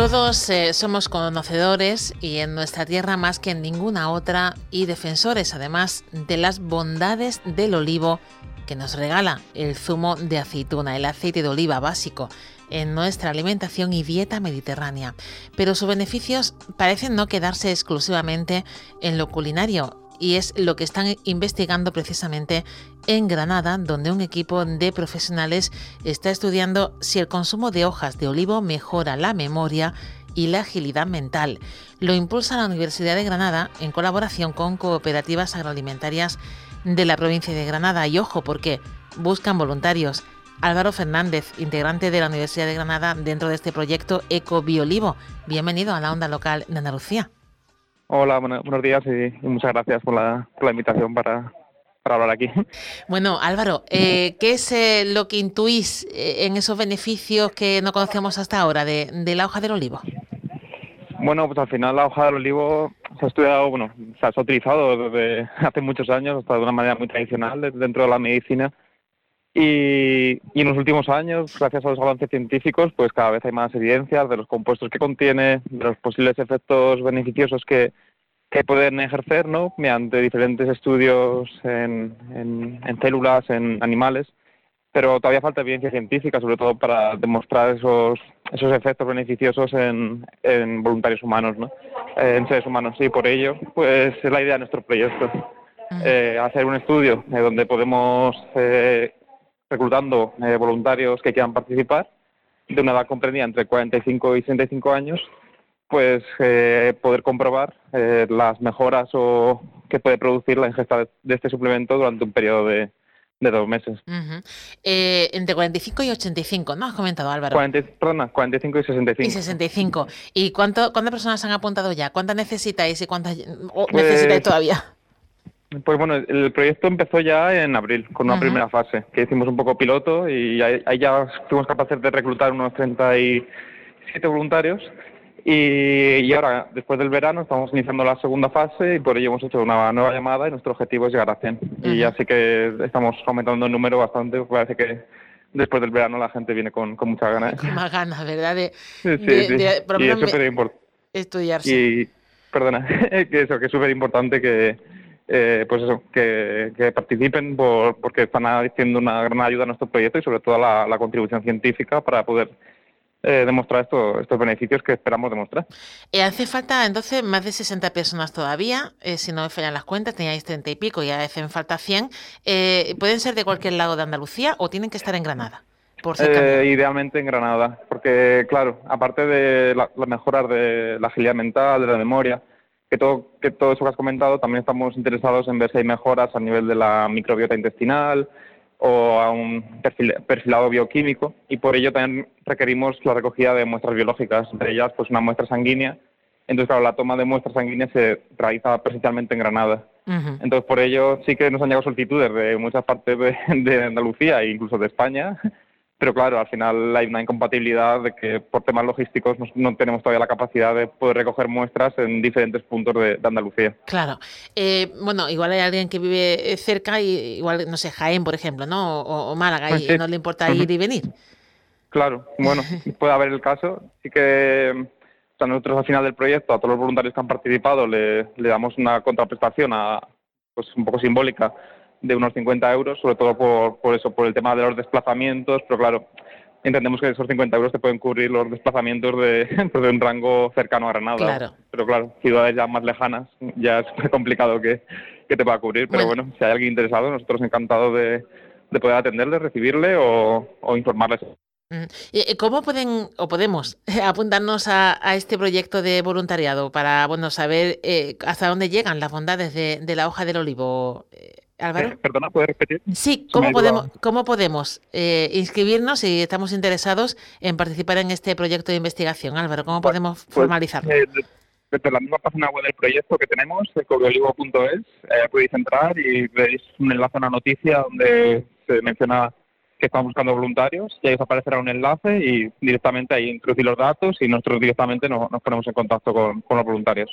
Todos eh, somos conocedores y en nuestra tierra más que en ninguna otra y defensores además de las bondades del olivo que nos regala el zumo de aceituna, el aceite de oliva básico en nuestra alimentación y dieta mediterránea. Pero sus beneficios parecen no quedarse exclusivamente en lo culinario y es lo que están investigando precisamente en Granada, donde un equipo de profesionales está estudiando si el consumo de hojas de olivo mejora la memoria y la agilidad mental. Lo impulsa la Universidad de Granada en colaboración con cooperativas agroalimentarias de la provincia de Granada. Y ojo, porque buscan voluntarios. Álvaro Fernández, integrante de la Universidad de Granada dentro de este proyecto Eco Biolivo. Bienvenido a la onda local de Andalucía. Hola, buenos días y, muchas gracias por la, invitación para, hablar aquí. Bueno, Álvaro, eh, ¿qué es eh, lo que intuís eh, en esos beneficios que no conocemos hasta ahora de, la hoja del olivo? Bueno, pues al final la hoja del olivo se ha estudiado, bueno, se ha utilizado desde hace muchos años, hasta de una manera muy tradicional dentro de la medicina y, en los últimos años, gracias a los avances científicos, pues cada vez hay más evidencias de los compuestos que contiene, de los posibles efectos beneficiosos que, que pueden ejercer, ¿no? Mediante diferentes estudios en, en, células, en animales, pero todavía falta evidencia científica, sobre todo para demostrar esos, esos efectos beneficiosos en, en voluntarios humanos, ¿no? en seres humanos. Y por ello, pues es la idea de nuestro proyecto. Eh, hacer un estudio eh, donde podemos eh, reclutando eh, voluntarios que quieran participar de una edad comprendida entre 45 y 65 años, pues eh, poder comprobar eh, las mejoras o que puede producir la ingesta de, este suplemento durante un periodo de, dos meses. entre 45 y 85, ¿no? Has comentado, Álvaro. 40, perdona, 45 y 65. Y 65. ¿Y cuánto, cuántas personas han apuntado ya? ¿Cuántas necesitáis y cuántas necesitáis pues todavía? Pues bueno, el proyecto empezó ya en abril, con una primera fase, que hicimos un poco piloto y ahí, ya fuimos capaces de reclutar unos 37 voluntarios. Y, ahora, después del verano, estamos iniciando la segunda fase y por ello hemos hecho una nueva llamada y nuestro objetivo es llegar a 100. Y así que estamos aumentando el número bastante, parece que después del verano la gente viene con, con muchas ganas. Con más ganas, ¿verdad? De, sí, sí, y es súper importante. Estudiarse. Y, perdona, que eso, que es súper importante que eh, pues eso, que, participen porque están haciendo una gran ayuda a nuestro proyecto y sobre todo la, la contribución científica para poder eh, demostrar estos beneficios que esperamos demostrar. Eh, hace falta entonces más de 60 personas todavía, si no me fallan las cuentas, teníais 30 y pico y hacen falta 100. ¿Pueden ser de cualquier lado de Andalucía o tienen que estar en Granada? Por idealmente en Granada, porque claro, aparte de las la mejoras de la agilidad mental, de la memoria, que todo, que todo eso que has comentado, también estamos interesados en ver si hay mejoras a nivel de la microbiota intestinal o a un perfilado bioquímico y por ello también requerimos la recogida de muestras biológicas, entre ellas pues una muestra sanguínea. Entonces, claro, la toma de muestras sanguíneas se realiza presencialmente en Granada. Entonces, por ello sí que nos han llegado solicitudes de muchas partes de, de Andalucía e incluso de España pero claro, al final hay una incompatibilidad de que por temas logísticos no, tenemos todavía la capacidad de poder recoger muestras en diferentes puntos de, Andalucía. Claro. Eh, bueno, igual hay alguien que vive cerca y igual, no sé, Jaén, por ejemplo, ¿no? O, Málaga, y no le importa ir y venir. Claro, bueno, puede haber el caso. Sí que o sea, nosotros al final del proyecto, a todos los voluntarios que han participado, le, le damos una contraprestación a, pues un poco simbólica de unos 50 euros, sobre todo por, por eso, por el tema de los desplazamientos, pero claro, entendemos que esos 50 euros te pueden cubrir los desplazamientos de, pues de un rango cercano a Granada. Pero claro, ciudades ya más lejanas ya es complicado que, que te pueda cubrir. Pero bueno. si hay alguien interesado, nosotros encantados de, de poder atenderle, recibirle o, o informarles. Mm. ¿Cómo pueden o podemos apuntarnos a, a, este proyecto de voluntariado para bueno saber eh, hasta dónde llegan las bondades de, de la hoja del olivo? Álvaro. Eh, perdona, ¿puedes repetir? Sí, ¿cómo podemos, cómo podemos eh, inscribirnos si estamos interesados en participar en este proyecto de investigación? Álvaro, ¿cómo podemos pues, formalizarlo? Eh, desde la misma página web del proyecto que tenemos, ecobiolivo.es, eh, podéis entrar y veis un enlace a una noticia donde se menciona que estamos buscando voluntarios y ahí os aparecerá un enlace y directamente ahí introducir los datos y nosotros directamente nos, ponemos en contacto con, los voluntarios.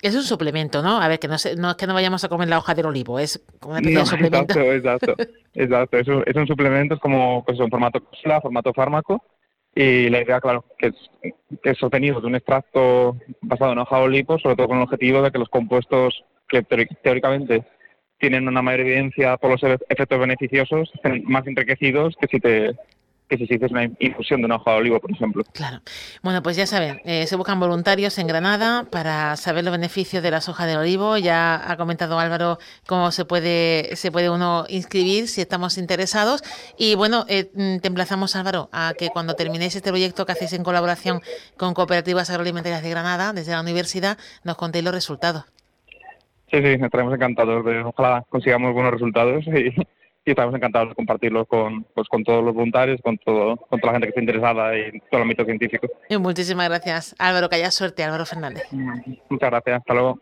Es un suplemento, ¿no? A ver, que no, no, es que no vayamos a comer la hoja del olivo, es como un suplemento. Exacto, exacto. Es, un, es un suplemento, es como pues, un formato cápsula, formato fármaco y la idea, claro, que es, que es obtenido de un extracto basado en hoja de olivo, sobre todo con el objetivo de que los compuestos que teóricamente tienen una mayor evidencia por los efectos beneficiosos, más enriquecidos que si te que si se una infusión de una hoja de olivo, por ejemplo. Claro. Bueno, pues ya saben, eh, se buscan voluntarios en Granada para saber los beneficios de las hojas de olivo. Ya ha comentado Álvaro cómo se puede, se puede uno inscribir si estamos interesados. Y bueno, eh, mm, te emplazamos, Álvaro, a que cuando terminéis este proyecto que hacéis en colaboración con Cooperativas Agroalimentarias de Granada, desde la universidad, nos contéis los resultados. Sí, sí, estaremos encantados de ojalá consigamos buenos resultados y, estamos encantados de compartirlos con, pues, con todos los voluntarios, con, todo, con toda la gente que esté interesada en todo el ámbito científico. muchísimas gracias, Álvaro, que haya suerte, Álvaro Fernández. Muchas gracias, hasta luego.